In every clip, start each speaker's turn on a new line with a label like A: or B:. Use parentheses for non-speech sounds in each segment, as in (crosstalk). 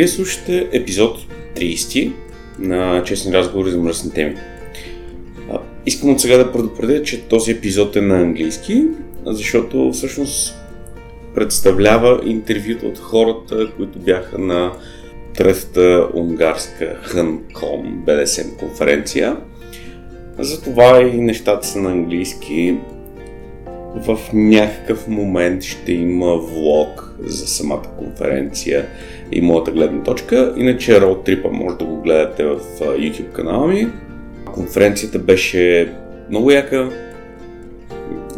A: Вие слушате епизод 30 на Честни разговори за мръсни теми. Искам от сега да предупредя, че този епизод е на английски, защото всъщност представлява интервюта от хората, които бяха на третата унгарска Хънком БДСМ конференция. Затова и нещата са на английски. В някакъв момент ще има влог за самата конференция и моята гледна точка. Иначе Road Trip може да го гледате в YouTube канала ми. Конференцията беше много яка,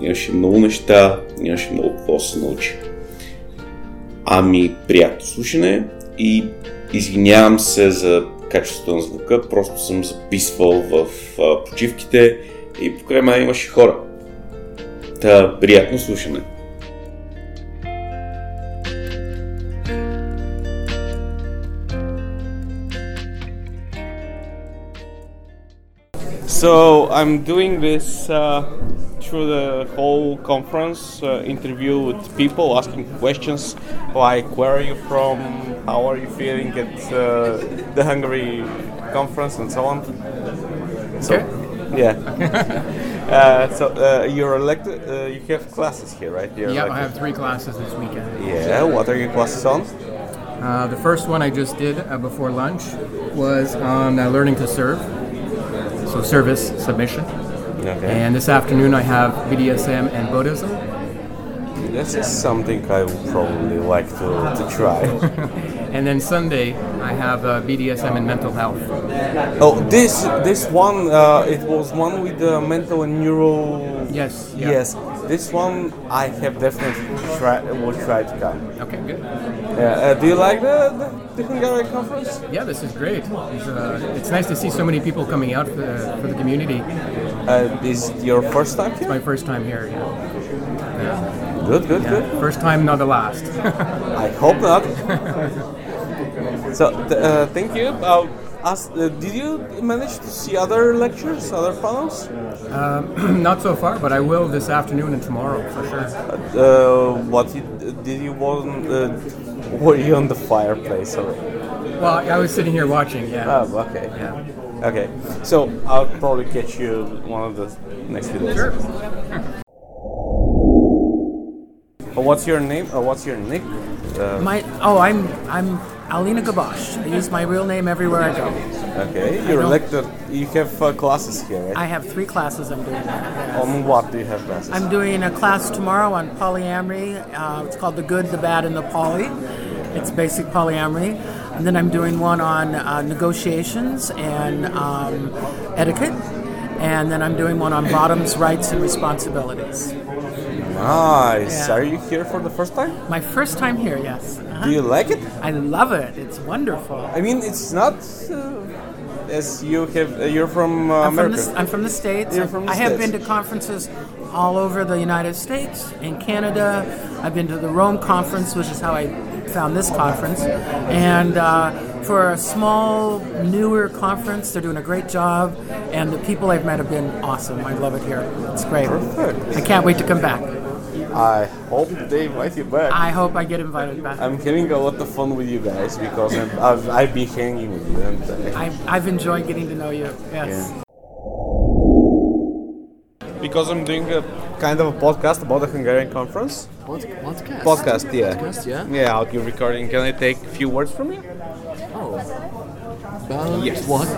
A: имаше много неща, имаше много какво се научи. Ами, приятно слушане и извинявам се за качеството на звука, просто съм записвал в почивките и покрай мен имаше хора. Та, приятно слушане! So I'm doing this uh, through the whole conference, uh, interview with people, asking questions like where are you from, how are you feeling at uh, the Hungary conference, and so on. So,
B: Okay.
A: yeah. (laughs) uh, so uh, you're elected. Uh, you have classes here, right? You're
B: Yeah, I have three classes this weekend.
A: Yeah. What are your classes on?
B: Uh, the first one I just did uh, before lunch was on uh, learning to serve, so service submission.
A: Okay.
B: And this afternoon I have BDSM and Buddhism.
A: This is something I would probably like to, to try. (laughs)
B: And then Sunday I have uh, BDSM and mental health.
A: Oh, this this one, uh, it was one with the mental and neuro.
B: Yes. yeah.
A: Yes, this one I have definitely try will try to come.
B: Okay, good.
A: Yeah. Uh, do you like the, the, the Hungarian conference?
B: Yeah, this is great. It's, uh, it's nice to see so many people coming out for the, for the community.
A: Uh, is your first time here?
B: My first time here. Yeah.
A: Good, good,
B: yeah. First time, not the last. (laughs)
A: I hope not. (laughs) so, th- uh, thank you. Uh, as, uh, did you manage to see other lectures, other panels? (clears throat)
B: not so far, but I will this afternoon and tomorrow for sure.
A: Uh, what you, did you want? Uh, were you on the fireplace or?
B: Well, I was sitting here watching. Yeah.
A: Oh, okay.
B: Yeah.
A: Okay, so I'll probably catch you one of the next videos.
B: Sure.
A: Uh, What's your name? Uh, what's your nick? Uh,
C: My oh, I'm I'm Alina Gabosh. I use my real name everywhere I go.
A: okay, you're elected. You have uh, classes here, right?
C: I have three classes I'm doing. Now.
A: On what do you have classes?
C: I'm doing a class tomorrow on polyamory. Uh, it's called the good, the bad, and the poly. It's basic polyamory, and then I'm doing one on uh, negotiations and um, etiquette, and then I'm doing one on bottoms, rights, and responsibilities.
A: Nice.
C: Yeah.
A: Are you here for the first time?
C: My first time here, yes. Uh-huh.
A: Do you like it?
C: I love it. It's wonderful.
A: I mean, it's not uh, as you have. Uh, you're from uh,
C: I'm from,
A: America.
C: the, I'm from the States.
A: You're from the
C: I have been to conferences all over the United States, and Canada. I've been to the Rome conference, which is how I found this conference. And uh, for a small, newer conference, they're doing a great job. And the people I've met have been awesome. I love it here. It's great.
A: Perfect.
C: I can't wait to come back.
A: I hope they invite you back.
C: I hope I get invited back.
A: I'm having a lot of fun with you guys because I'm, I've, I've been hanging with you. And, uh,
C: I've, I've enjoyed getting to know you. Yes.
A: Yeah. Because I'm doing a kind of a podcast about the Hungarian conference,
D: Pod- podcast.
A: Podcast, yeah.
D: Podcast, yeah.
A: Yeah, audio recording. Can I take a few words from you?
D: Oh. About what?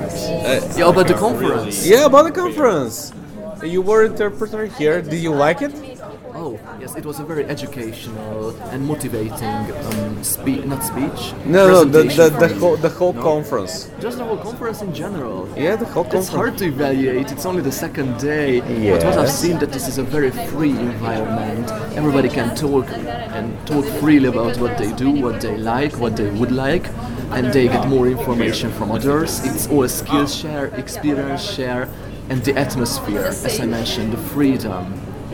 D: yeah, about the conference.
A: Yeah, about the conference. You were interpreter here. Did you like it?
D: Oh, yes, it was a very educational and motivating um, speech, not speech.
A: No, no, the the, the whole the whole
D: No.
A: conference.
D: Just the whole conference in general.
A: Yeah, the whole conference.
D: It's hard to evaluate. It's only the second day. But what I've seen that this is a very free environment. Everybody can talk and talk freely about what they do, what they like, what they would like, and they get more information from others. It's all skills share, experience share, and the atmosphere. As I mentioned, the freedom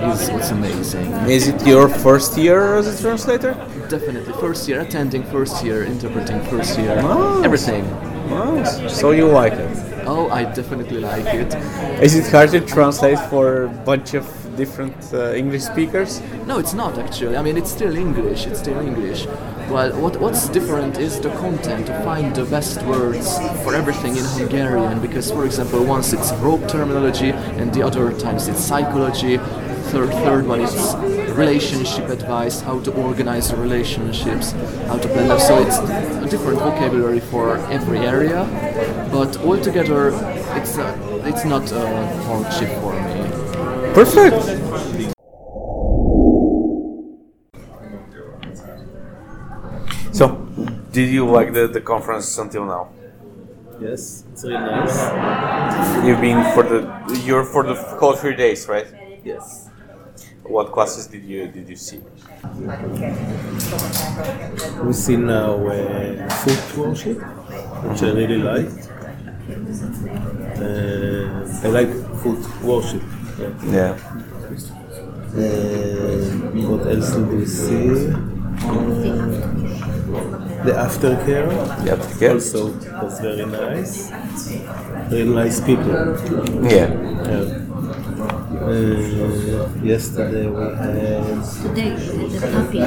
D: is what's amazing.
A: Is it your first year as a translator?
D: Definitely, first year attending, first year interpreting, first year
A: Nice.
D: everything.
A: Nice. So you like it?
D: Oh, I definitely like it.
A: Is it hard to translate for a bunch of different uh, English speakers?
D: No, it's not actually. I mean, it's still English. It's still English. Well, what, what's different is the content to find the best words for everything in Hungarian. Because, for example, once it's rope terminology, and the other times it's psychology. Third, third one is relationship advice, how to organize relationships, how to plan them. So it's a different vocabulary for every area. But altogether, it's a, it's not a hardship for me.
A: Perfect. So, did you like the, the conference until now?
E: Yes, it's really nice.
A: You've been for the you're for the whole three days, right?
E: Yes.
A: What classes did you did you see?
E: We see now uh, food worship, which I really like. Uh, I like food worship. Yeah.
A: Yeah.
E: Uh, what else did we see? The aftercare.
A: The aftercare.
E: Also was very nice. Very nice people.
A: Yeah.
E: Yeah. Uh, yesterday we had
F: Today, the puppy.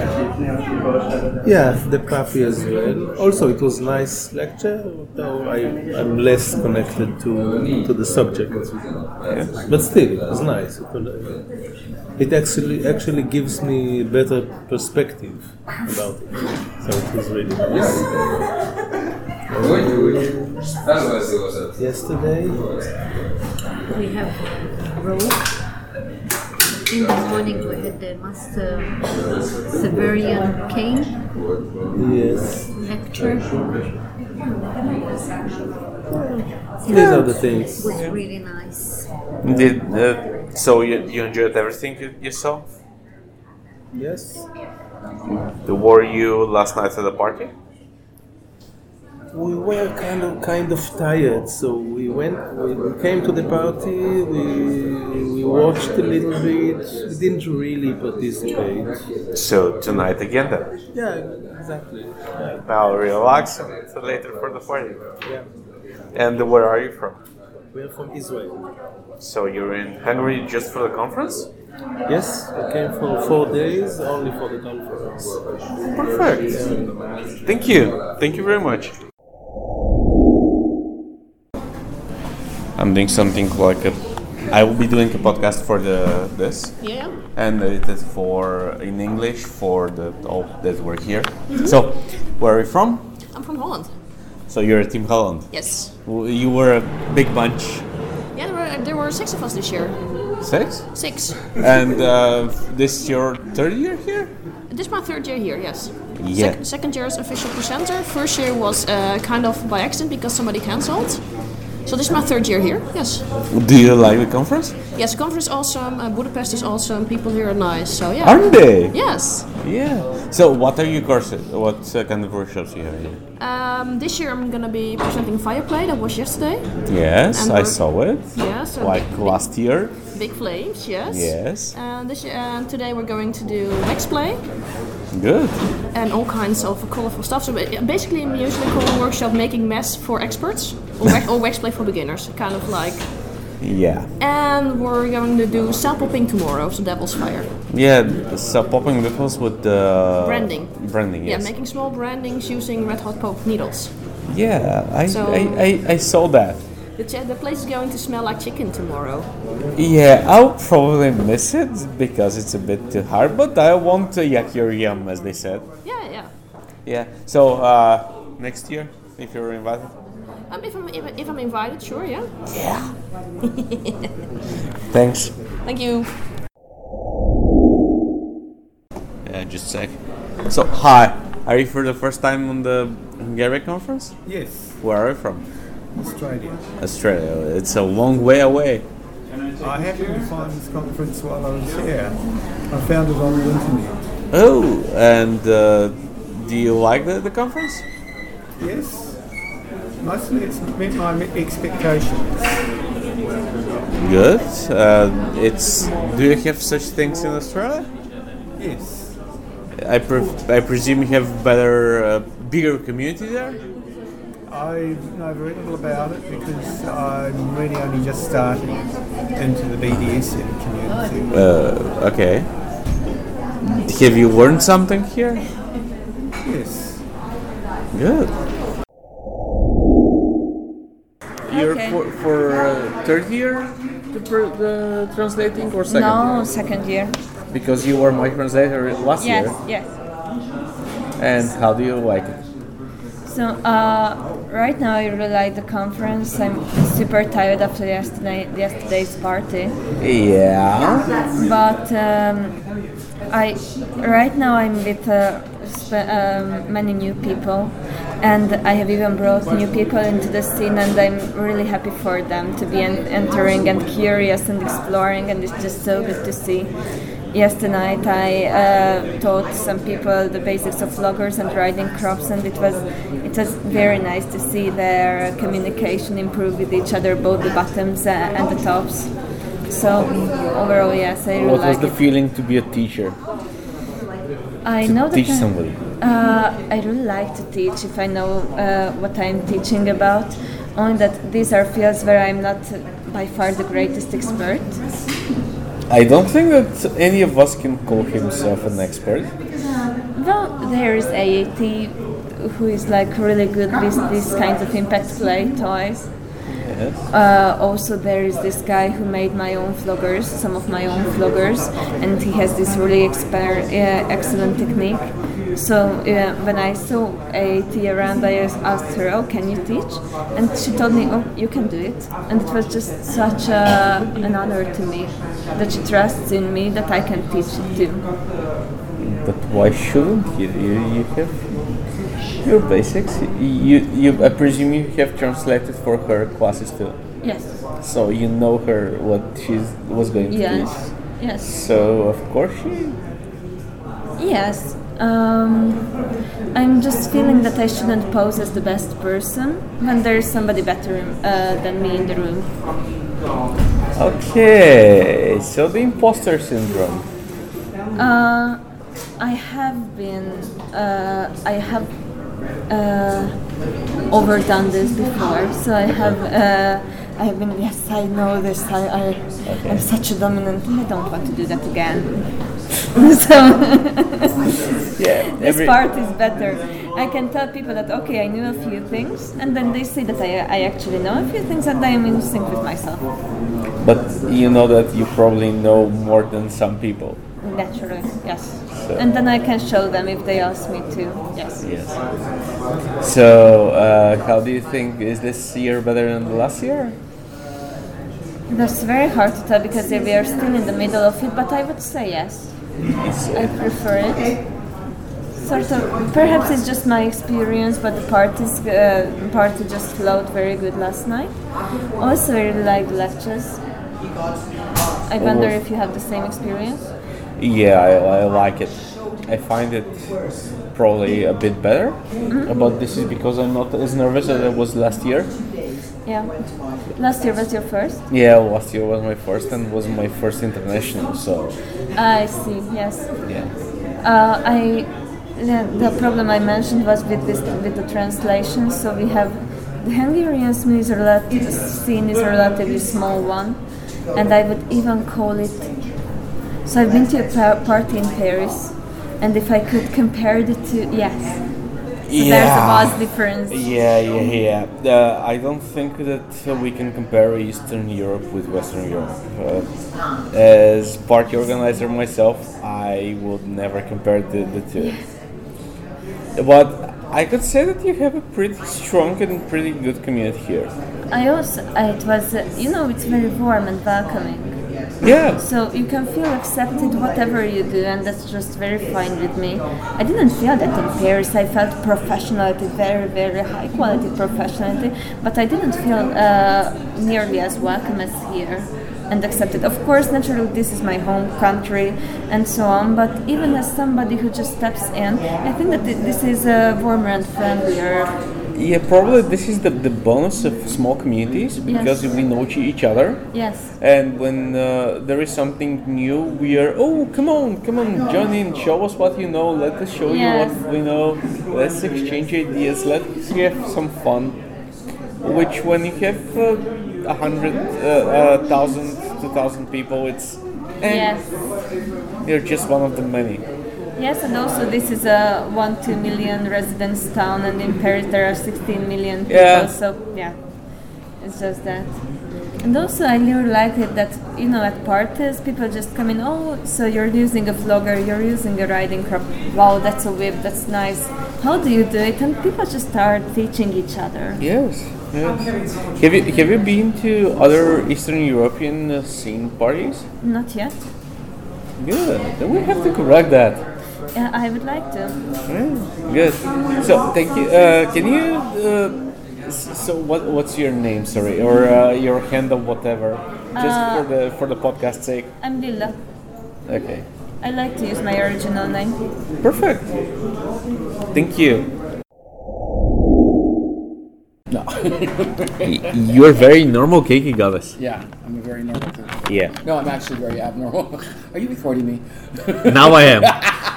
E: Yeah, the puppy as well. Also, it was nice lecture, though I, I'm less connected to to the subject. But still, it was nice. It, it actually actually gives me better perspective about it. So it was really nice. Yesterday,
F: We have rope. In the morning, we had the Master Severian Kane
E: yes,
F: lecture.
E: these are the things.
F: It was really nice.
A: Did uh, so you, you enjoyed everything you, you saw?
E: Yes,
A: Were you last night at the party?
E: we were kind of kind of tired, so we went. We, we came to the party. We we watched a little bit. We didn't really participate.
A: So tonight again then.
E: Yeah, exactly. Yeah.
A: Now relax and later for the party.
E: yeah.
A: And where are you from?
E: We're from Israel.
A: So you're in Hungary just for the conference?
E: Yes, we came for four days only for the conference.
A: Perfect. Thank you. Thank you very much. I'm doing something like a. I will be doing a podcast for the this.
G: Yeah.
A: And it is for in English for the all that were here. So, where are you from?
G: I'm from Holland.
A: So you're a Team Holland.
G: Yes.
A: You were a big bunch.
G: Yeah, there were, there were six of us this year.
A: Six.
G: Six.
A: And uh, this is your third year here.
G: This is my third year here, yes.
A: Yeah.
G: Sec- second year as official presenter. First year was uh, kind of by accident because somebody cancelled. So this is my third year here, yes.
A: Do you like the conference?
G: Yes, the conference is awesome, uh, Budapest is awesome, people here are nice, so yeah.
A: Aren't they?
G: Yes.
A: Yeah. So, what are your courses? What uh, kind of workshops you have here?
G: Um, this year I'm gonna be presenting Fireplay, that was yesterday.
A: Yes, I saw it.
G: Yeah, so
A: Like
G: big,
A: last year.
G: big flames, yes.
A: Yes.
G: And this year, and today we're going to do Waxplay.
A: Good.
G: and all kinds of colorful stuff. So basically, I'm usually call a workshop making mess for experts or, wax, or wax play for beginners, kind of like.
A: Yeah.
G: And we're going to do cell popping tomorrow, so Devil's Fire.
A: Yeah. So popping nipples with the
G: Branding.
A: Branding. Yes.
G: Yeah, making small brandings using red hot poke needles.
A: Yeah. I,
G: So-
A: I, I, I saw that.
G: The, ch- the place is going to smell like chicken tomorrow.
A: Yeah, I'll probably miss it because it's a bit too hard, but I want to yak your yum, as they said.
G: Yeah, yeah.
A: Yeah. So uh, next year, if you're invited.
G: Um, if I'm if, if I'm invited, sure, yeah. Yeah. (laughs)
A: Thanks.
G: Thank you.
A: Yeah, just a sec. So hi, are you for the first time on the Hungarian conference?
H: Yes,
A: Where are you from?
H: Australia.
A: Australia. It's a long way away.
H: I happened to find this conference while I was here. I found it on the internet.
A: Oh, and uh, do you like the, the conference?
H: Yes, mostly it's met my expectations.
A: Good. Uh, it's. Do you have such things in Australia?
H: Yes,
A: I, pre- I presume you have better, uh, bigger community there.
H: I know very little about it because I'm really only just starting into the BDSM community.
A: Uh, okay. Have you learned something here?
H: Yes,
A: Good. You're
I: Okay.
A: for, for uh, third year the, the translating or second
I: no,
A: year?
I: second year.
A: Because you were my translator last
I: Yes,
A: year.
I: yes.
A: And how do you like it?
I: So uh, right now I really like the conference. I'm super tired after yesterday yesterday's party,
A: Yeah.
I: but um, I right now I'm with uh, um, many new people, and I have even brought new people into the scene, and I'm really happy for them to be en- entering and curious and exploring, and it's just so good to see. Yesterday night I uh, taught some people the basics of floggers and riding crops, and it was it was very nice to see their communication improve with each other, both the bottoms uh, and the tops. So overall, yes, I really
A: What was
I: like
A: the
I: it.
A: feeling to be a teacher?
I: I
A: To
I: know that
A: teach
I: I-
A: somebody?
I: Uh, I really like to teach if I know uh, what I'm teaching about. Only that these are fields where I'm not uh, by far the greatest expert.
A: I don't think that any of us can call himself an expert.
I: Well, there is AAT who is like really good with these kinds of impact play toys.
A: Yes.
I: Uh, also, there is this guy who made my own floggers, some of my own floggers, and he has this really exper- uh, excellent technique. So uh, when I saw AAT around, I as- asked her, "Oh, can you teach?" And she told me, "Oh, you can do it." And it was just such a, an honor to me that she trusts in me that I can teach it too.
A: But why shouldn't you? You, you have your basics. You, you, I presume you have translated for her classes too.
I: Yes.
A: So you know her what she was going to
I: Yes.
A: teach.
I: Yes.
A: So of course she.
I: Yes. Um, I'm just feeling that I shouldn't pose as the best person when there's somebody better uh, than me in the room.
A: Okay, so the imposter syndrome.
I: Uh, I have been, uh, I have uh, overdone this before, so I have, uh, I have been. Yes, I know this. I, I I'm such a dominant. I don't want to do that again. (laughs) so
A: Yeah, (laughs)
I: this part is better. I can tell people that okay, I knew a few things, and then they say that I, I actually know a few things, and I am in sync with myself.
A: But you know that you probably know more than some people.
I: Naturally, yes.
A: So-
I: And then I can show them if they ask me to. Yes.
A: Yes. So, uh, how do you think is this year better than the last year?
I: That's very hard to tell because we are still in the middle of it, but I would say yes. I prefer it. Sort of, perhaps it's just my experience, but the parties, uh, party just flowed very good last night. Also, I really like lectures. I wonder if you have the same experience.
A: Yeah, I, I like it. I find it probably a bit better, but this is because I'm not as nervous as I was last year.
I: Yeah. Last year was your first?
A: Yeah, last year was my first and was my first international, so
I: I see, yes.
A: yeah.
I: Uh, I the, the problem I mentioned was with this with the translation. So we have the Hungarian scene is, scene is a relatively small one, and I would even call it. So I've been to a party in Paris, and if I could compare the two, yes, Yeah. there's a vast difference.
A: Yeah, yeah, yeah. Uh, I don't think that uh, we can compare Eastern Europe with Western Europe. Uh, as party organizer myself, I would never compare the, the two. But I could say that you have a pretty strong and pretty good community here.
I: I also, it was, uh, you know, it's very warm and welcoming.
A: Yeah.
I: So you can feel accepted whatever you do, and that's just very fine with me. I didn't feel that in Paris. I felt professionality, very, very high quality professionality, but I didn't feel uh, nearly as welcome as here and accepted. Of course, naturally, this is my home country and so on, but even as somebody who just steps in, I think that this is a warmer and friendlier.
A: Yeah, probably this is the, the bonus of small communities because we know each- other.
I: Yes.
A: And when uh, there is something new, we are, oh, come on, come on, join in, show us what you know, let us show
I: Yes.
A: you what we know, let's exchange ideas, let's have some fun. Which, when you have uh, a hundred, uh, uh, thousand, two thousand people, it's, eh,
I: Yes.
A: you're just one of the many.
I: Yes, and also this is a one two million residents town, and in Paris there are 16 million people.
A: Yeah.
I: So yeah, it's just that. And also, I really like it that you know at parties people just come in. Oh, so you're using a flogger, you're using a riding crop. Wow, that's a whip. That's nice. How do you do it? And people just start teaching each other.
A: Yes, yes. Have you, have you been to other Eastern European uh, scene parties?
I: Not yet.
A: Good. Then we have to correct that.
I: Yeah, I would like to.
A: Yeah, good. So thank you. Uh, can you? Uh, so what? What's your name? Sorry, or uh, your handle, whatever. Just
I: Uh,
A: for the for the podcast sake.
I: I'm Lilla.
A: Okay.
I: I like to use my original name.
A: Perfect. Thank you.
J: No. (laughs)
A: You're very normal, cakey goddess.
J: Yeah, I'm a very normal too.
A: Yeah.
J: No, I'm actually very abnormal. (laughs) Are you recording me?
A: Now I am. (laughs)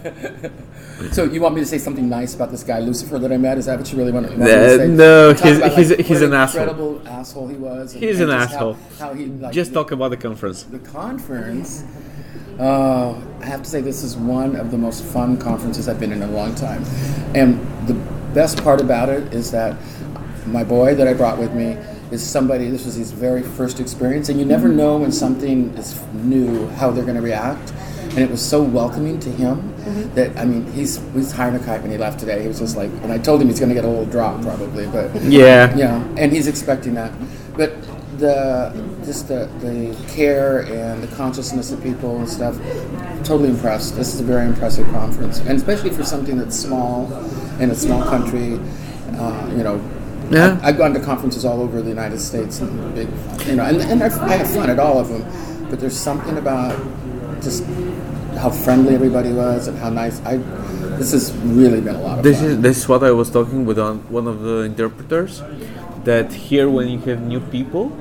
A: (laughs)
J: so you want me to say something nice about this guy Lucifer that I met? Is that what you really want, you want me
A: Uh,
J: to say?
A: no, he's-
J: about,
A: he's-
J: like,
A: he's an asshole.
J: Incredible asshole he was. and-
A: He's
J: and
A: an asshole.
J: How, how he like
A: Just talk about the conference.
J: the conference. Uh, I have to say, this is one of the most fun conferences I've been in in a long time. And the best part about it is that my boy that I brought with me is somebody, this was his very first experience, and you never know when something is new how they're going to react. And it was so welcoming to him that, I mean, he's, he's Heinerkeit when he left today. He was just like, and I told him he's going to get a little drop probably, but.
A: Yeah.
J: Yeah, and he's expecting that. But the just the, the care and the consciousness of people and stuff, totally impressed. This is a very impressive conference, and especially for something that's small in a small country. Uh, you know,
A: Yeah.
J: I've, I've gone to conferences all over the United States and big, you know, and, and I've, I have fun at all of them. But there's something about just how friendly everybody was and how nice. I this has really been a lot of
A: This
J: fun.
A: is this is what I was talking with on, one of the interpreters. That here, when you have new people,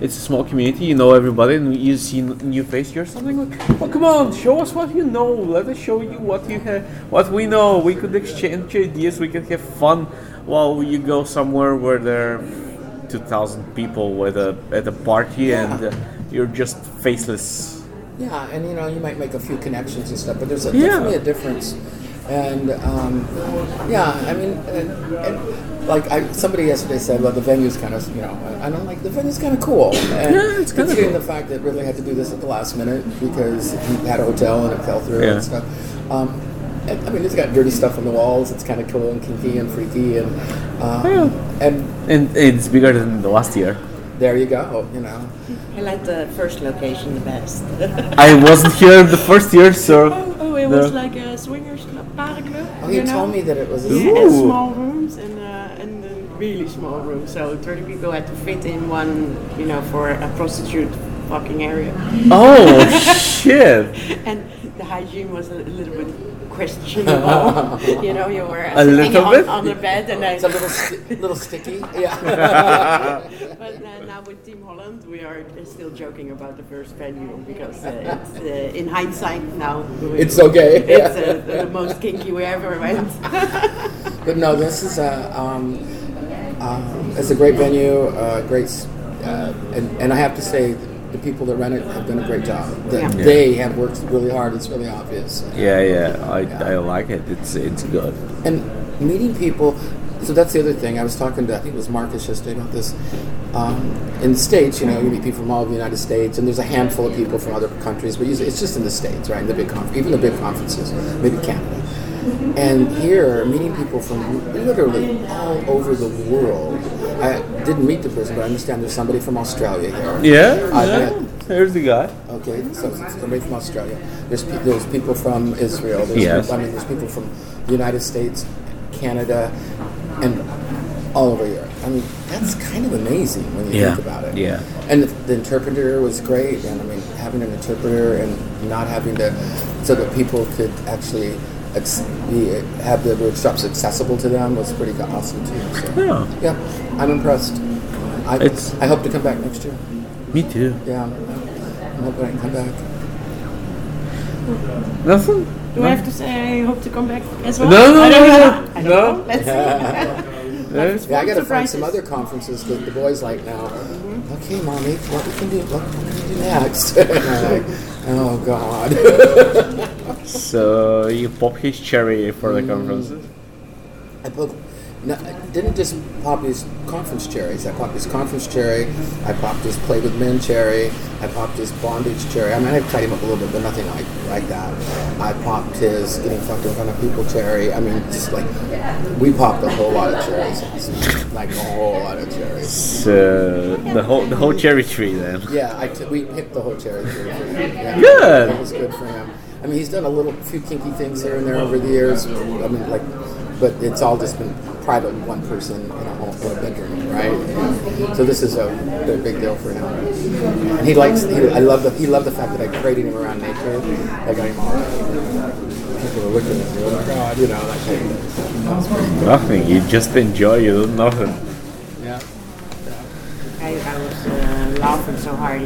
A: it's a small community. You know everybody, and you see new face. You're something like, "Oh, come on, show us what you know. Let us show you what you have, what we know. We could exchange ideas. We can have fun while you go somewhere where there are two thousand people with a at a party, and uh, you're just faceless.
J: Yeah, and you know, you might make a few connections and stuff, but there's a,
A: Yeah.
J: definitely a difference. And um, yeah, I mean, and, and like I, somebody yesterday said, well, the venue's kind of, you know, and I'm like, the venue's kind of cool. And
A: Yeah, it's kinda
J: considering
A: cool.
J: the fact that Ridley had to do this at the last minute because he had a hotel and it fell through
A: Yeah.
J: and stuff. Um, and, I mean, it's got dirty stuff on the walls. It's kind of cool and kinky and freaky, and um, and
A: And it's bigger than the last year.
J: There you go. You know,
K: I like the first location the best. (laughs)
A: I wasn't here the first year, so.
K: Oh, it
A: no.
K: was like a swingers club, party club.
J: Oh, you
K: know?
J: told me that it was a-
K: yeah, and small rooms and uh, and uh, really small rooms. So 30 people had to fit in one, you know, for a prostitute fucking area.
A: Oh (laughs) shit!
K: and the hygiene was a little bit questionable. (laughs) you know, you were
A: A
K: sitting
A: little
K: on,
A: bit?
K: on the bed and I,
J: It's a little sti- little sticky. (laughs) Yeah.
K: but uh, now with Team Holland, we are still joking about the first venue because uh, it's, uh, in hindsight now. we-
J: It's okay.
K: It's uh, the most kinky we ever went. (laughs)
J: But no, this is a um, um, it's a great venue, uh, great, s- uh, and, and I have to say, the people that run it have done a great job. That
A: Yeah.
J: They have worked really hard. It's really obvious.
A: Yeah, yeah, I, I like it. It's it's good.
J: And meeting people. So that's the other thing. I was talking to I think it was Marcus yesterday about this. Um, in the states, you know, you meet people from all over the United States, and there's a handful of people from other countries, but usually it's just in the states, right? In the big conf- even the big conferences, maybe Canada. And here, meeting people from literally all over the world. I didn't meet the person, but I understand there's somebody from Australia here.
A: Yeah,
J: I
A: yeah.
J: met
A: Here's the guy.
J: Okay, so somebody from Australia. There's pe- there's people from Israel. There's
A: Yes.
J: people, I mean, there's people from the United States, Canada, and all over Europe. I mean, that's kind of amazing when you
A: Yeah,
J: think about it.
A: yeah.
J: And the, the interpreter was great, and I mean, having an interpreter and not having to, so that people could actually ex- be, have the workshops accessible to them was pretty awesome too. So,
A: Yeah.
J: yeah, I'm impressed. I,
A: It's-
J: I hope to come back next year.
A: Me too.
J: Yeah, I'm hoping I can come back.
A: Nothing.
K: Do I have to say I hope to come back as well?
A: No, no,
K: I don't
A: no,
K: know.
A: no,
K: I don't
A: no.
K: know. Let's see. (laughs)
J: Yeah, I got to find
K: surprises.
J: some other conferences that the boys like now. Mm-hmm. Okay, mommy, what we can do? What can we do next? and I'm like, oh god. (laughs)
A: So you pop his cherry for the conferences. Mm.
J: I put, no, I didn't just pop his conference cherries. I popped his conference cherry. I popped his play with men cherry. I popped his bondage cherry. I mean, I tied him up a little bit, but nothing like like that. I popped his getting fucked in front of people cherry. I mean, just like we popped a whole lot of cherries, like a whole lot of cherries.
A: So the whole the whole cherry tree then.
J: Yeah, I t- we picked the whole cherry tree. for (laughs) him. Yeah,
A: Good.
J: It was good for him. I mean, he's done a little few kinky things here and there over the years. I mean, like, but it's all just been private with one person in a home, in a bedroom, right? So this is a, a big deal for him. And he likes. He, I love the. He loved the fact that I paraded him around nature. I got him all. People were looking at me. Oh you know that kind of thing. That was pretty cool.
A: Nothing. You just enjoy. You do nothing.
J: Yeah.
K: I, I was uh, laughing so hard.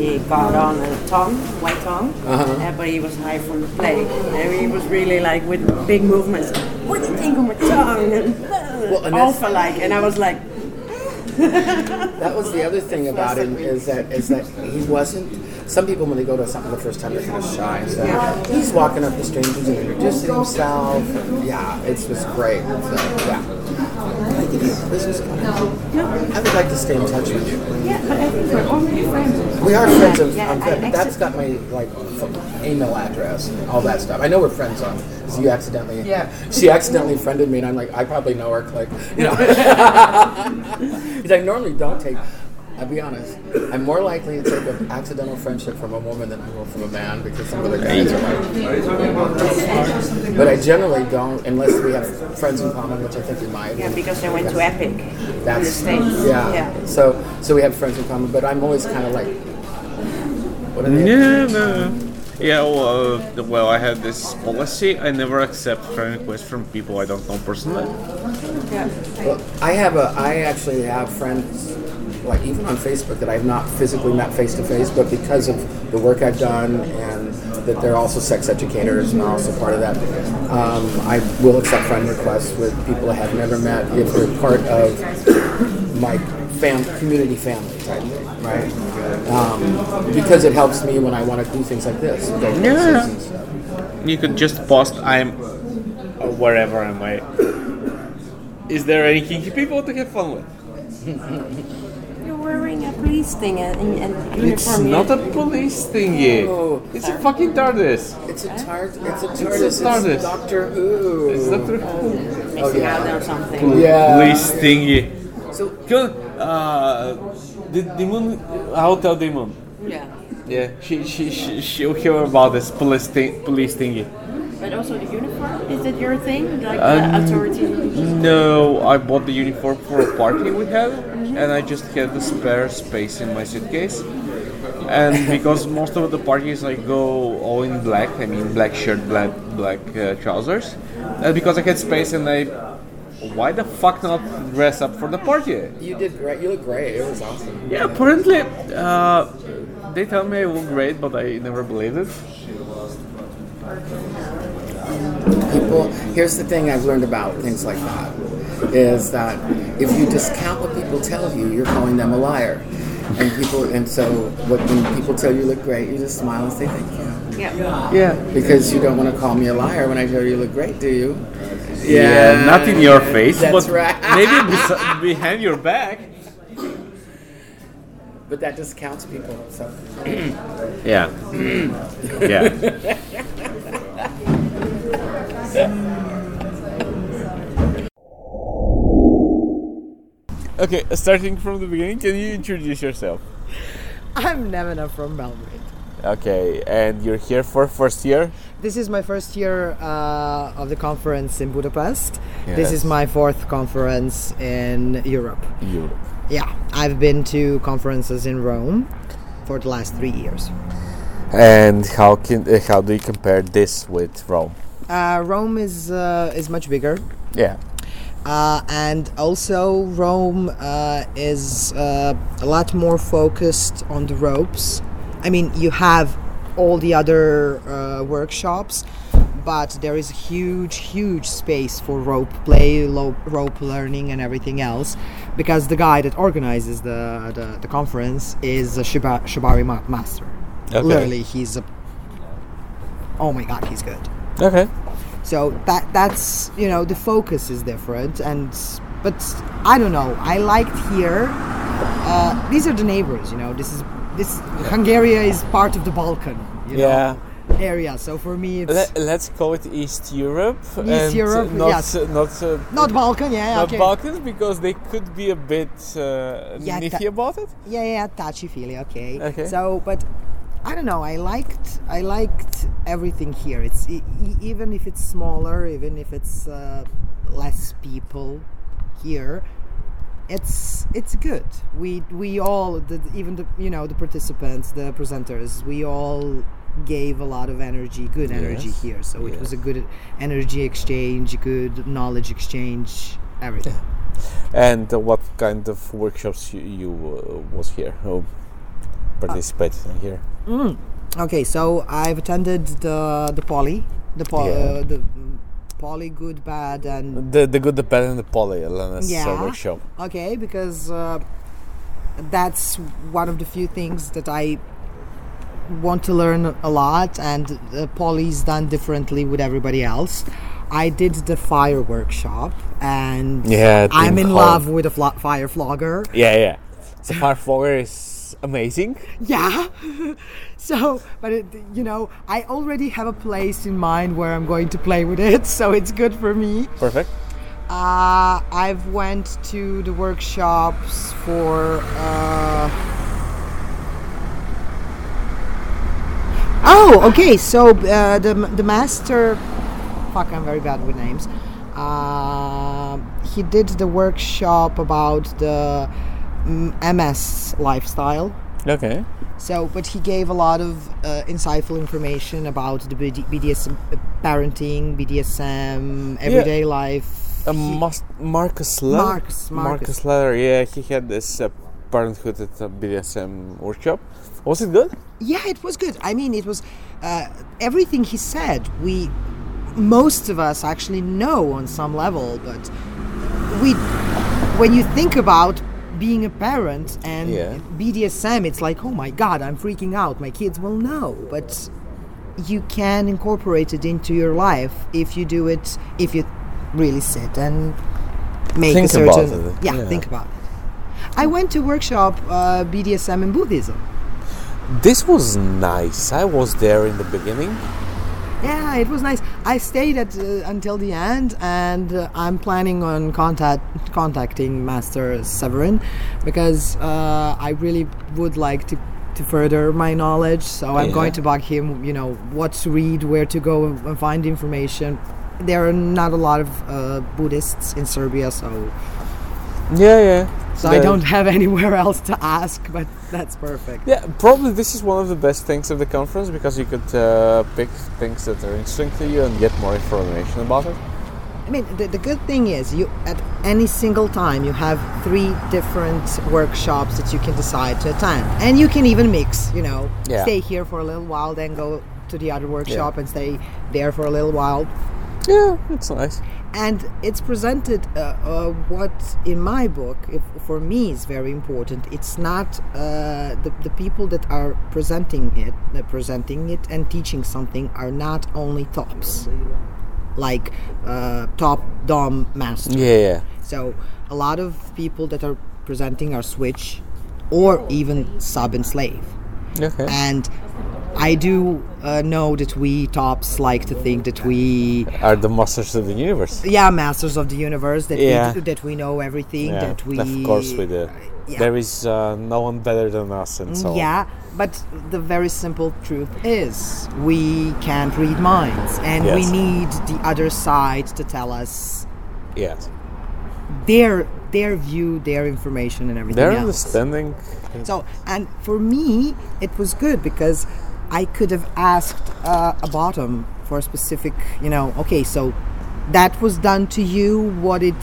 K: He got on a tongue, white tongue,
J: Uh-huh.
K: uh, but he was high from the play. And he was really like with big movements. What do you think of my tongue? And,
J: and
K: alpha like, and I was like, (laughs)
J: That was the other thing about him is that is that he wasn't. Some people when they go to something the first time they're kind of shy and stuff. He's walking up to strangers and introducing himself. And yeah, it's just great. So yeah. Can I give you a business card? I would like to stay in touch with you.
K: yeah, but I think we're already friends.
J: We are friends. Of,
K: Yeah,
J: on,
K: I
J: that's
K: accept-
J: got my like f- email address, and all that stuff. I know we're friends on. Because you accidentally,
K: Yeah.
J: She accidentally friended me, and I'm like, I probably know her. Like, you know, (laughs) because I normally don't take. I'll be honest. I'm more likely to take an accidental friendship from a woman than I will from a man because some of the guys are like. But I generally don't unless we have friends in common, which I think we might.
K: Yeah, because I went to Epic in the
J: That's
K: States.
J: yeah.
K: yeah.
J: So so we have friends in common, but I'm always kind of like. What are they?
A: Yeah, no. Yeah, well, uh, well, I have this policy. I never accept friend requests from people I don't know personally.
J: Well, I have a. I actually have friends, like even on Facebook, that I've not physically met face to face, but because of the work I've done and that they're also sex educators and are also part of that, um, I will accept friend requests with people I have never met if they're part of my fam community family type thing, right? Um, because it helps me when I want to do things like this. go
A: Yeah. You could just post I'm uh, wherever am I. Is there any kinky people to have fun with? (laughs)
K: You're wearing a police thing and, and
A: It's
K: uniform.
A: not a police thingy.
J: Oh.
A: It's a fucking TARDIS.
J: It's a tart. It's a TARDIS.
A: It's a
J: TARDIS. It's, Doctor Who.
A: It's Doctor Who.
K: Missing
J: yeah.
K: out on something.
J: Yeah.
A: Police thingy.
J: So
A: Come on, uh, the demon, hotel demon.
K: Yeah.
A: Yeah, she she she she'll hear about this police thing, police thingy.
K: But also the uniform, is that your thing? Like
A: Um,
K: the authority?
A: No, I bought the uniform for a party we had, and I just had the spare space in my suitcase. And because most of the parties I go all in black, I mean black shirt, black black uh, trousers, and because I had space and I, why the fuck not dress up for the party?
J: you did great. You look great. It was awesome.
A: Yeah, apparently, uh, they tell me I look great, but I never believed it.
J: People. Here's the thing I've learned about things like that is that if you discount what people tell you, you're calling them a liar. And people, and so what, when people tell you you look great, you just smile and say thank you.
K: Yeah.
A: Yeah.
J: Because you don't want to call me a liar when I tell you you look great, do you?
A: Yeah, not in your (laughs) face,
J: That's
A: but
J: right.
A: maybe bes- behind your back.
J: But that discounts people. So. (clears throat)
A: Yeah. (clears throat) yeah. (laughs) (laughs) Okay, starting from the beginning, can you introduce yourself?
L: I'm Nevena from Belgrade.
A: Okay, and you're here for first year?
L: This is my first year uh, of the conference in Budapest. This is my fourth conference in Europe.
A: Europe.
L: Yeah, I've been to conferences in Rome for the last three years.
A: And how can uh, how do you compare this with Rome?
L: Uh, Rome is uh, is much bigger.
A: Yeah.
L: Uh, and also, Rome uh, is uh, a lot more focused on the ropes. I mean, you have all the other uh, workshops, but there is a huge, huge space for rope play, lo- rope learning, and everything else. Because the guy that organizes the the, the conference is a shiba, shibari ma- master.
A: Okay.
L: Literally, he's a. Oh my god, he's good.
A: Okay.
L: So that that's you know the focus is different, and but I don't know. I liked here. Uh, these are the neighbors, you know. This is this Hungary is part of the Balkan, you
A: Yeah.
L: know, area. So for me, it's
A: Let, let's call it East Europe.
L: East Europe,
A: not
L: yes.
A: uh, not uh,
L: not Balkan, yeah,
A: not
L: okay.
A: Balkans because they could be a bit uh,
L: Yeah,
A: about it.
L: Yeah, yeah, touchy feely, okay.
A: Okay.
L: So, but I don't know. I liked, I liked everything here. It's even if it's smaller, even if it's uh, less people here. It's it's good. We we all, the, even the you know the participants, the presenters, we all gave a lot of energy, good energy
A: Yes,
L: here. So it was a good energy exchange, good knowledge exchange, everything.
A: And uh, what kind of workshops you, you uh, was here? Who participated in here?
L: Mm. Okay, so I've attended the the poly, the po-
A: Yeah.
L: uh, the poly good bad and
A: The the good, the bad, and the poly LNS
L: yeah.
A: workshop.
L: Okay, because uh, that's one of the few things that I want to learn a lot, and uh, poly's done differently with everybody else. I did the fire workshop, and
A: Yeah,
L: I'm in love with a fire flogger.
A: Yeah, yeah. So fire Flogger is amazing.
L: Yeah. (laughs) so, but it, you know, I already have a place in mind where I'm going to play with it, (laughs) so it's good for me.
A: Perfect.
L: Uh, I've went to the workshops for. Uh... Oh, okay. So uh, the the master. Fuck, I'm very bad with names. Uh, he did the workshop about the MS lifestyle.
A: Okay.
L: So, but he gave a lot of uh, insightful information about the BD- BDSM uh, parenting, BDSM, everyday life.
A: Uh, Mas- Marcus Leather.
L: Marcus, Marcus.
A: Leather. Yeah, he had this uh, parenthood at a BDSM workshop. Was it good?
L: Yeah, it was good. I mean, it was uh, everything he said. We, most of us actually know on some level, but we, when you think about being a parent and
A: Yeah.
L: BDSM, it's like, oh my god, I'm freaking out. My kids will know, but you can incorporate it into your life if you do it. If you really sit and make
A: Think
L: a
A: about
L: certain
A: it,
L: yeah,
A: yeah.
L: think about it. I went to workshop uh, BDSM and Buddhism.
A: This was nice. I was there in the beginning.
L: Yeah, it was nice. I stayed at uh, until the end, and uh, I'm planning on contact contacting Master Severin because uh, I really would like to to further my knowledge. So I'm
A: Yeah.
L: going to bug him. You know what to read, where to go and and find information. There are not a lot of uh, Buddhists in Serbia, so
A: Yeah, yeah.
L: so I don't have anywhere (laughs) else to ask. But that's perfect.
A: Yeah, probably this is one of the best things of the conference because you could uh, pick things that are interesting to you and get more information about it.
L: I mean, the, the good thing is you at any single time you have three different workshops that you can decide to attend, and you can even mix. You know,
A: Yeah.
L: stay here for a little while, then go to the other workshop and stay there for a little while.
A: Yeah, it's nice.
L: And it's presented uh, uh, what in my book, if, for me, is very important. It's not uh, the the people that are presenting it, uh, presenting it and teaching something are not only tops. like uh, top dom master.
A: Yeah, yeah.
L: So a lot of people that are presenting are switch or even sub and slave.
A: Okay.
L: And I do uh, know that we tops like to think that we
A: Are the masters of the universe?
L: yeah masters of the universe that
A: Yeah.
L: we that we know everything
A: Yeah,
L: that we
A: of course we do.
L: yeah.
A: There is uh, no one better than us, and so on.
L: yeah but the very simple truth is we can't read minds and we need the other side to tell us
A: Yes.
L: their their view their information and everything
A: Their
L: else.
A: understanding.
L: So, and for me, it was good because I could have asked uh, a bottom for a specific, you know, okay, so that was done to you, what it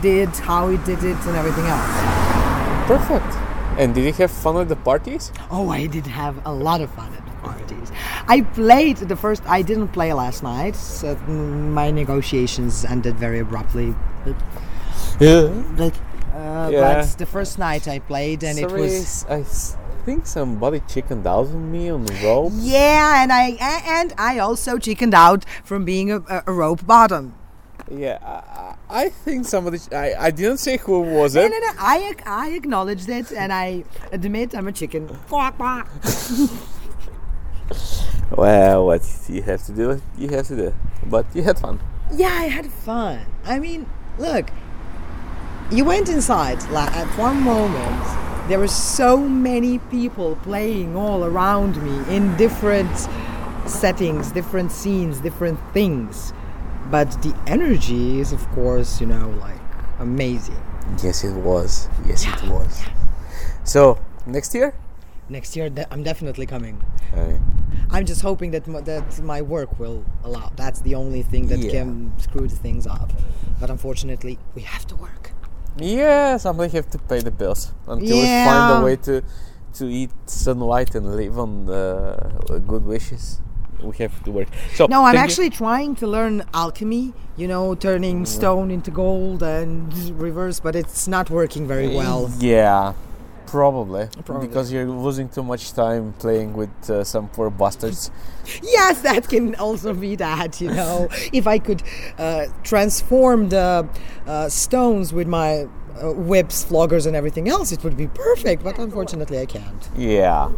L: did, how it did it, and everything else.
A: Perfect. And did you have fun at the parties?
L: Oh, I did have a lot of fun at the parties. I played the first, I didn't play last night, so my negotiations ended very abruptly. But,
A: Yeah.
L: Like, uh,
A: Yeah.
L: but the first night I played, and it was.
A: I think somebody chickened out on me on the rope.
L: Yeah, and I and I also chickened out from being a, a, rope bottom.
A: Yeah, I, I think somebody. I, I didn't say who was it.
L: no, no. no. I I acknowledged it, and I admit I'm a chicken. (laughs)
A: Well, what you have to do, you have to do. But you had fun.
L: Yeah, I had fun. I mean, look, you went inside like, at one moment. There were so many people playing all around me in different settings, different scenes, different things. But the energy is, of course, you know, like amazing.
A: Yes, it was. Yes, it was. So next year.
L: Next year, de- I'm definitely coming.
A: Okay.
L: I'm just hoping that m- that my work will allow. That's the only thing that
A: Yeah.
L: can screw the things up. But unfortunately, we have to work.
A: Yeah, somebody have to pay the bills until we find a way to to eat sunlight and live on uh, good wishes. We have to work. So
L: no, I'm
A: thank you.
L: actually trying to learn alchemy. You know, turning stone into gold and reverse, but it's not working very well.
A: Yeah, probably,
L: Probably.
A: because you're losing too much time playing with uh, some poor bastards. (laughs)
L: Yes, that can also be that. You know, (laughs) if I could uh, transform the uh, stones with my uh, whips, floggers, and everything else, it would be perfect. But unfortunately, I can't.
A: Yeah.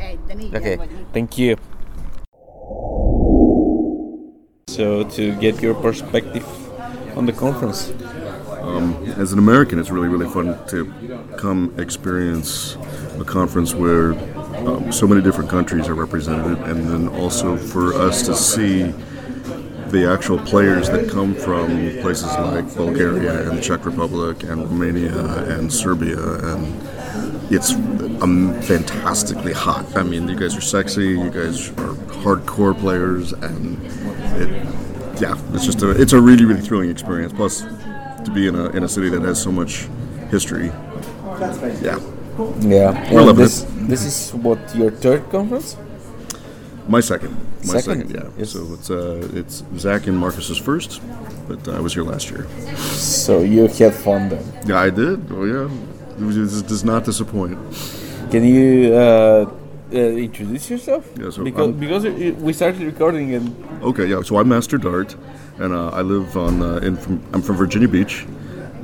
A: Okay. Thank you. So to get your perspective on the conference.
M: Um, as an American, it's really, really fun to come experience a conference where um, so many different countries are represented, and then also for us to see the actual players that come from places like Bulgaria and the Czech Republic and Romania and Serbia, and it's um, fantastically hot. I mean, you guys are sexy, you guys are hardcore players, and it, yeah, it's just a it's a really, really thrilling experience. Plus, to be in a in a city that has so much history, yeah.
A: Yeah.
M: We're
A: And
M: loving
A: this,
M: it.
A: This is what your third conference?
M: My second. My
A: Second?
M: second, yeah. So it's uh, it's Zach and Marcus's first, but I was here last year.
A: So you had fun then?
M: Yeah, I did. Oh yeah, it was- this does not disappoint.
A: Can you uh, uh, introduce yourself?
M: Yeah, so
A: because
M: I'm-
A: because we started recording and
M: Okay, yeah. So I'm Master Dart, and uh, I live on uh, in from, I'm from Virginia Beach,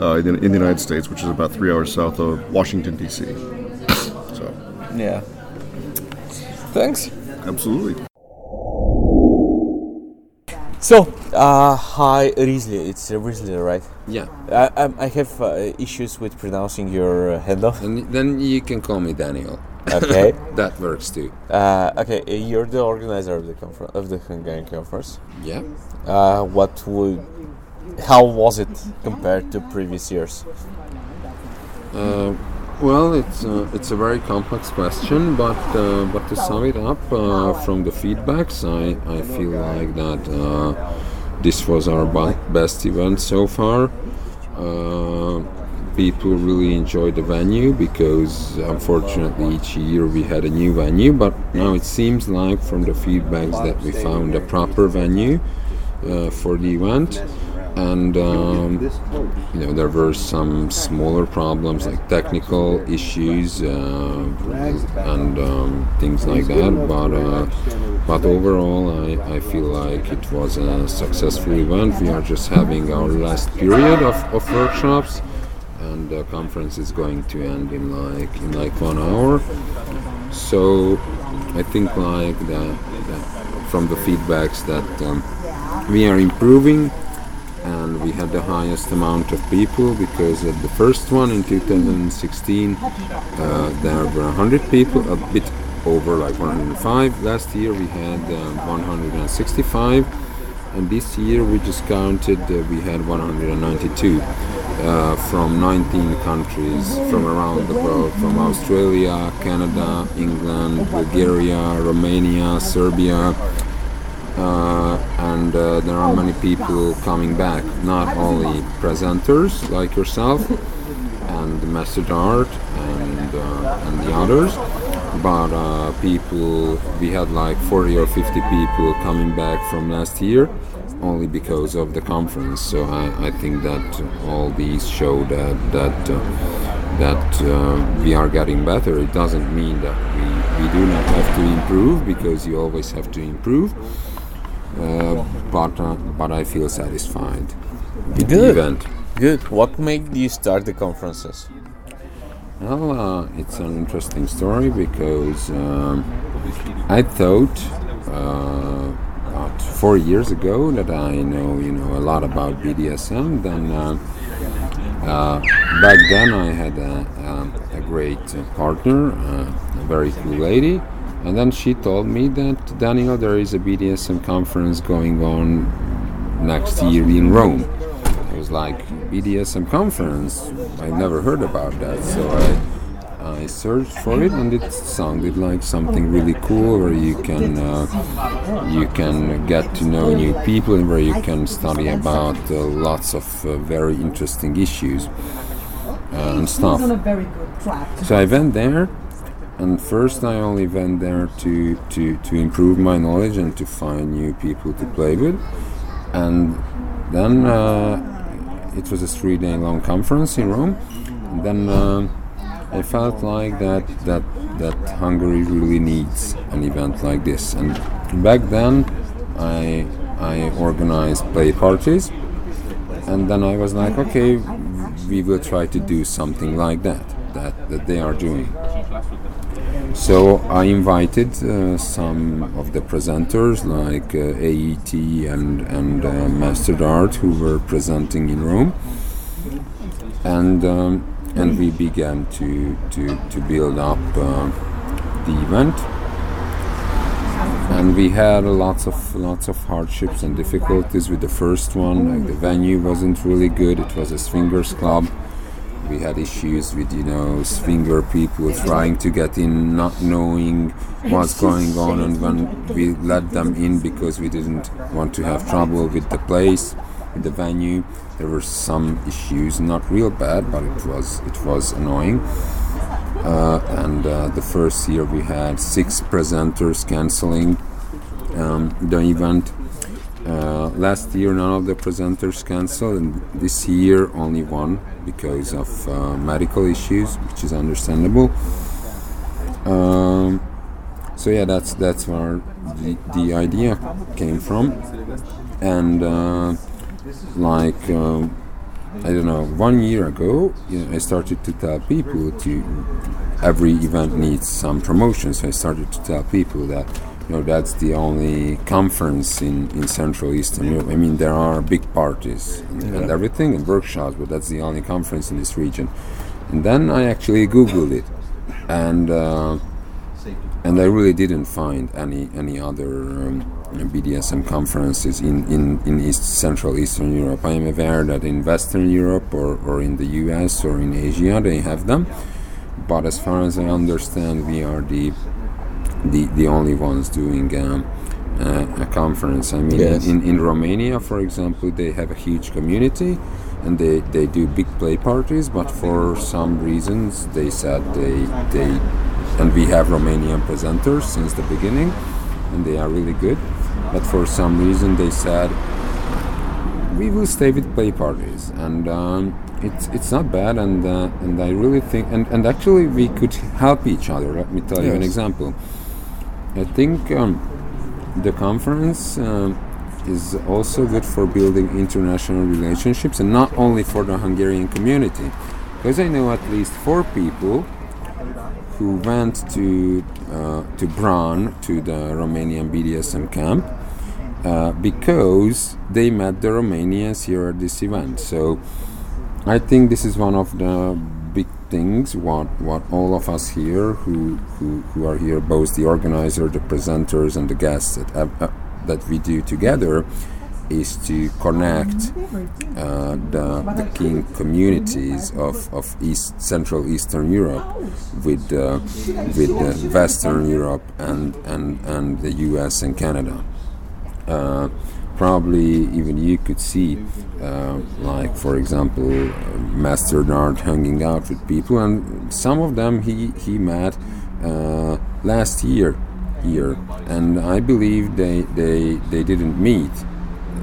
M: uh, in, in the United States, which is about three hours south of Washington D.C. (coughs) So
A: yeah. Thanks.
M: absolutely.
A: So, uh, hi Risley, it's uh, Risley, right?
N: Yeah.
A: I, I'm- I have uh, issues with pronouncing your uh, handle.
N: And then you can call me Daniel. (laughs)
A: Okay.
N: that works too.
A: Uh, okay, uh, you're the organizer of the conference of the Hungarian conference.
N: Yeah.
A: Uh, what would, how was it compared to previous years?
N: Uh, well, it's uh, it's a very complex question, but uh, but to sum it up uh, from the feedbacks, I, I feel like that uh, this was our best event so far. People really enjoyed the venue because unfortunately each year we had a new venue, but now it seems like from the feedbacks that we found a proper venue uh, for the event and um, you know there were some smaller problems like technical issues uh, and um, things like that but uh, but overall, I, I feel like it was a successful event. We are just having our last period of, of workshops, and the conference is going to end in like in like one hour. So I think like that, that from the feedbacks that um, we are improving and we had the highest amount of people because at the first one in 2016 uh, there were 100 people a bit over like 105 last year we had uh, 165 and this year we just counted uh, we had 192 uh, from 19 countries from around the world from australia canada england bulgaria romania serbia uh, and uh, there are many people coming back, not only presenters like yourself and the Master Art and, uh, and the others, but uh, people, we had like 40 or 50 people coming back from last year only because of the conference. So I, I think that all these show that, that, uh, that uh, we are getting better. It doesn't mean that we, we do not have to improve because you always have to improve. Uh, but uh, but I feel satisfied with the
A: Good.
N: event.
A: Good. What made you start the conferences?
N: Well, uh, it's an interesting story because um, I thought uh, about four years ago that I know you know a lot about BDSM. Then uh, uh, back then I had a, a, a great partner, uh, a very cool lady, and then she told me that Daniel, there is a BDSM conference going on next year in Rome. It was like BDSM conference. I never heard about that, so I I searched for it, and it sounded like something really cool, where you can uh, you can get to know new people, and where you can study about uh, lots of uh, very interesting issues uh, and stuff. So I went there, and first I only went there to, to, to improve my knowledge and to find new people to play with. And then uh, it was a three day long conference in Rome. And then uh, I felt like that, that, that Hungary really needs an event like this. And back then I, I organized play parties. And then I was like, okay, we will try to do something like that, that, that they are doing. So I invited uh, some of the presenters like uh, AET and, and uh, Master who were presenting in Rome. And, um, and we began to, to, to build up uh, the event. And we had lots of lots of hardships and difficulties with the first one. Like the venue wasn't really good. It was a swingers club we had issues with you know swinger people trying to get in not knowing what's going on and when we let them in because we didn't want to have trouble with the place the venue. There were some issues not real bad but it was it was annoying. Uh, and uh, the first year we had six presenters canceling um, the event. Uh, last year, none of the presenters canceled, and this year only one because of uh, medical issues, which is understandable. Um, so yeah, that's that's where the, the idea came from, and uh, like um, I don't know, one year ago, you know, I started to tell people to every event needs some promotion. So I started to tell people that you know that's the only conference in, in Central Eastern Europe. I mean, there are big parties and, and everything and workshops, but that's the only conference in this region. And then I actually googled it, and uh, and I really didn't find any any other um, BDSM conferences in, in, in East Central Eastern Europe. I am aware that in Western Europe or, or in the US or in Asia they have them, but as far as I understand, we are the the, the only ones doing um, uh, a conference. I mean,
A: Yes.
N: in, in Romania, for example, they have a huge community and they, they do big play parties, but for some reasons they said they, they and we have Romanian presenters since the beginning and they are really good, but for some reason they said we will stay with play parties. And um, it's it's not bad and uh, and I really think and, and actually we could help each other. Let me tell you an example. I think um, the conference um, is also good for building international relationships and not only for the Hungarian community. Because I know at least four people who went to uh, to Bran to the Romanian BDSM camp uh, because they met the Romanians here at this event. So I think this is one of the big things what what all of us here who who, who are here both the organizer the presenters and the guests that uh, that we do together is to connect uh, the, the king communities of, of East Central Eastern Europe with uh, with uh, Western Europe and, and and the U.S. and Canada. Uh, probably even you could see, uh, like for example, Master Dart hanging out with people, and some of them he he met uh, last year here, and I believe they they they didn't meet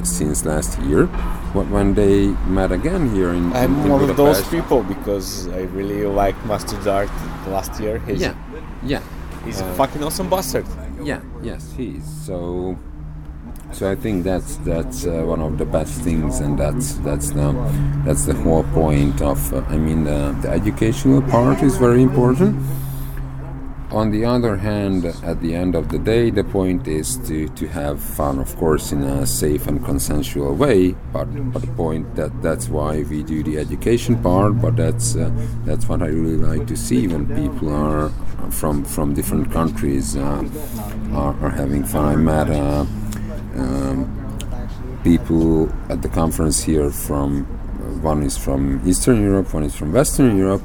N: since last year. When they met again here in,
A: I'm
N: in
A: one of those people because I really like Master Dart last year. He's,
N: Yeah, yeah.
A: He's
N: Uh,
A: a fucking awesome bastard.
N: Yeah, yes, he is. So, so I think that's that's uh, one of the best things, and that's that's the that's the whole point of. Uh, I mean, the, the educational part is very important. On the other hand, at the end of the day, the point is to, to have fun, of course, in a safe and consensual way. But, but the point that that's why we do the education part. But that's uh, that's what I really like to see when people are from from different countries uh, are, are having fun. I met uh, um, people at the conference here from one is from Eastern Europe, one is from Western Europe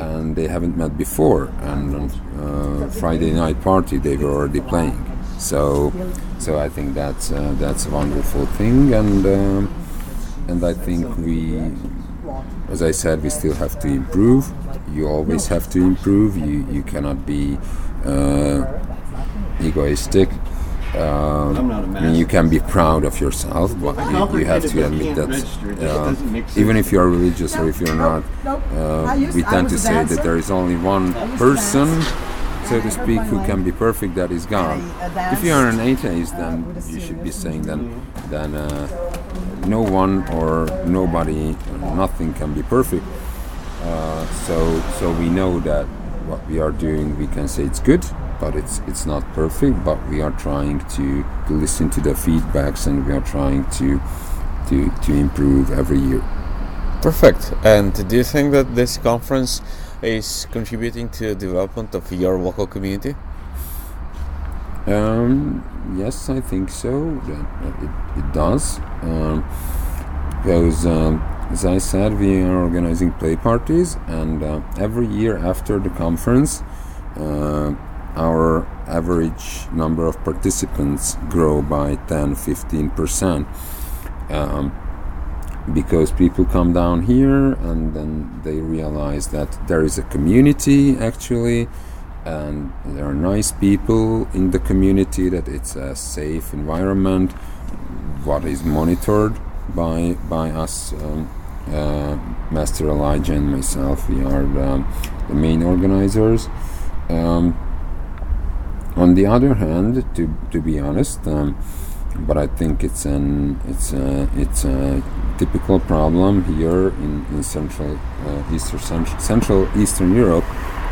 N: and they haven't met before. And on uh, Friday night party, they were already playing. So, so I think that's uh, that's a wonderful thing, and um, and I think we, as I said, we still have to improve. You always have to improve. You you cannot be uh, egoistic. Um, I mean, you can be proud of yourself, but you, you have to admit that uh, even if you are religious or if you're not, uh, we tend to say that there is only one person, so to speak, who can be perfect. That is God. If you are an atheist, then you should be saying then then uh, no one or nobody, or nothing can be perfect. Uh, so so we know that what we are doing, we can say it's good, but it's it's not perfect. But we are trying to, to listen to the feedbacks, and we are trying to to to improve every year.
A: Perfect. And do you think that this conference is contributing to the development of your local community?
N: Um, yes, I think so. It, it does. Um, because, um, as I said, we are organizing play parties, and uh, every year after the conference, uh, our average number of participants grow by 10 15%. Um, because people come down here and then they realize that there is a community actually and there are nice people in the community that it's a safe environment what is monitored by by us um, uh, master elijah and myself we are the, the main organizers um, on the other hand to, to be honest um, but I think it's an it's a it's a typical problem here in, in central uh, eastern central, eastern Europe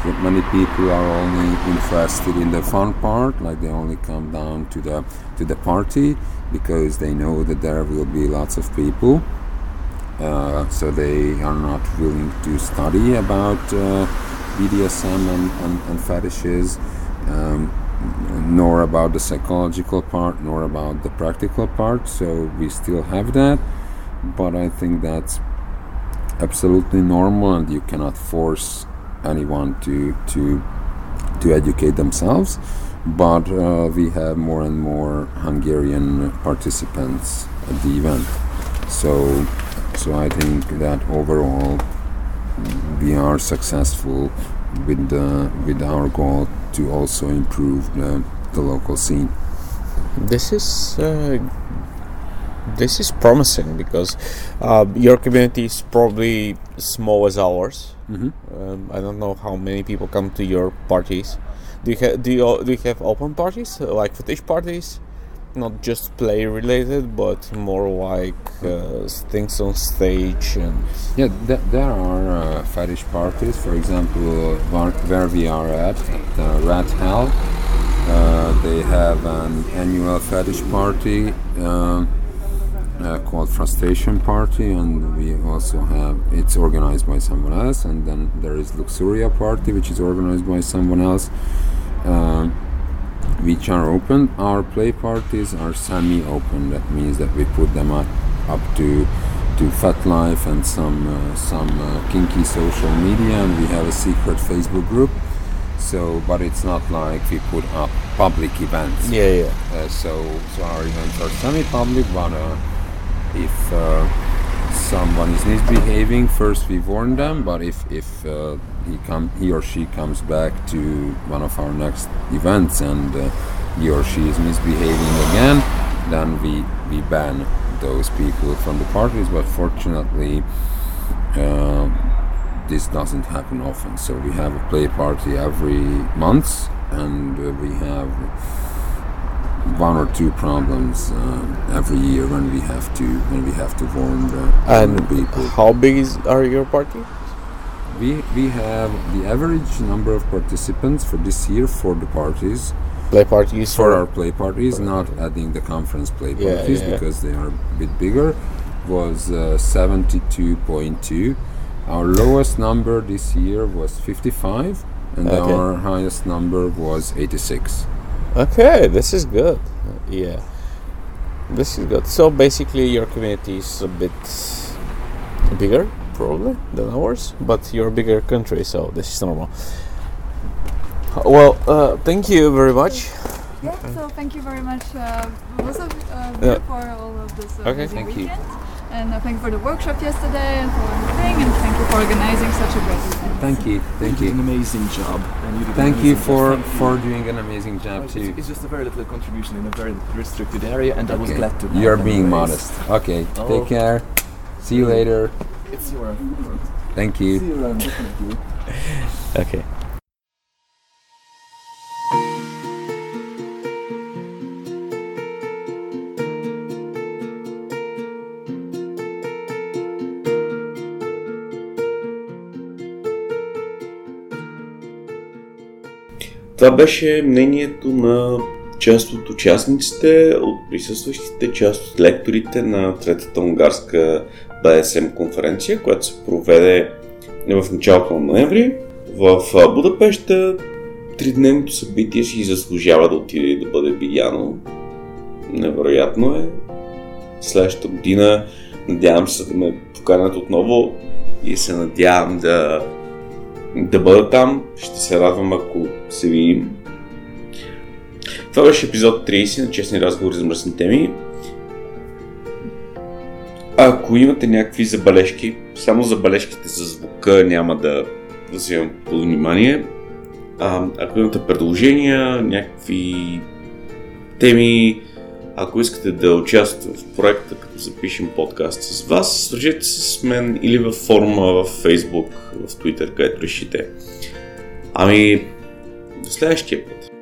N: that many people are only interested in the fun part like they only come down to the to the party because they know that there will be lots of people. Uh, so they are not willing to study about uh, BDSM and, and, and fetishes. Um, nor about the psychological part, nor about the practical part. So we still have that, but I think that's absolutely normal, and you cannot force anyone to to to educate themselves. But uh, we have more and more Hungarian participants at the event, so so I think that overall we are successful with the, with our goal to also improve the, the local scene.
A: This is uh, this is promising because uh, your community is probably small as ours.
N: Mhm.
A: Um, I don't know how many people come to your parties. Do you ha- do you do you have open parties like fetish parties? Not just play related, but more like uh, things on stage and.
N: Yeah, th- there are uh, fetish parties. For example, where we are at, at uh, Rat Hell, uh, they have an annual fetish party um, uh, called Frustration Party, and we also have it's organized by someone else. And then there is Luxuria Party, which is organized by someone else. Um, which are open. Our play parties are semi-open. That means that we put them up, up to to FetLife and some uh, some uh, kinky social media, and we have a secret Facebook group. So, but it's not like we put up public events.
A: Yeah, yeah.
N: Uh, so, so our events are semi-public, but uh, if uh, someone is misbehaving, first we warn them. But if if uh, he come he or she comes back to one of our next events and uh, he or she is misbehaving again, then we we ban those people from the parties. But fortunately. Uh, this doesn't happen often, so we have a play party every month, and uh, we have one or two problems uh, every year when we have to when we have to warn the, warn
A: And
N: the people.
A: how big is are your party?
N: We we have the average number of participants for this year for the parties.
A: Play parties
N: for
A: for-
N: our play parties, not adding the conference play
A: Yeah,
N: parties
A: yeah.
N: because they are a bit bigger. Was uh, seventy-two point two. Our lowest number this year was fifty-five, and
A: Okay.
N: our highest number was eighty-six.
A: Okay, this is good. Yeah, this is good. So basically, your community is a bit bigger, probably than ours, but you're a bigger country, so this is normal. Well, uh, thank you very much.
O: Yeah, so thank you very much, uh, both of uh, for all of this uh,
A: Okay.
O: amazing
A: Thank you.
O: weekend. And uh, thank you for the workshop yesterday and for everything, and thank you for organizing such a great event.
N: Thank you, thank you.
D: an amazing job. And you did an
N: Thank you
D: amazing
N: for
D: job. Thank
N: for
D: you.
N: doing an amazing job
D: It's-
N: too.
D: It's just a very little contribution in a very restricted area, and I was glad to.
N: You're being
D: anyways.
N: modest. Okay,
D: Oh.
N: take care. See you later.
D: It's your.
N: Thank you.
D: See you around, (laughs) definitely.
A: Okay.
P: Това беше мнението на част от участниците, от присъстващите, част от лекторите на Третата унгарска BSM конференция, която се проведе в началото на ноември в а, Будапешта. Тридневното събитие си заслужава да отиде и да бъде видяно. Невероятно е. Следващата година надявам се да ме поканят отново и се надявам да да бъда там. Ще се радвам, ако се видим. Това беше епизод 30 на Честни разговори за мръсни теми. Ако имате някакви забележки, само забележките за звука няма да вземам под внимание. А, ако имате предложения, някакви теми, ако искате да участвате в проекта, като запишем подкаст с вас, свържете се с мен или във форума в Facebook, в Twitter, където решите. Ами, до следващия път.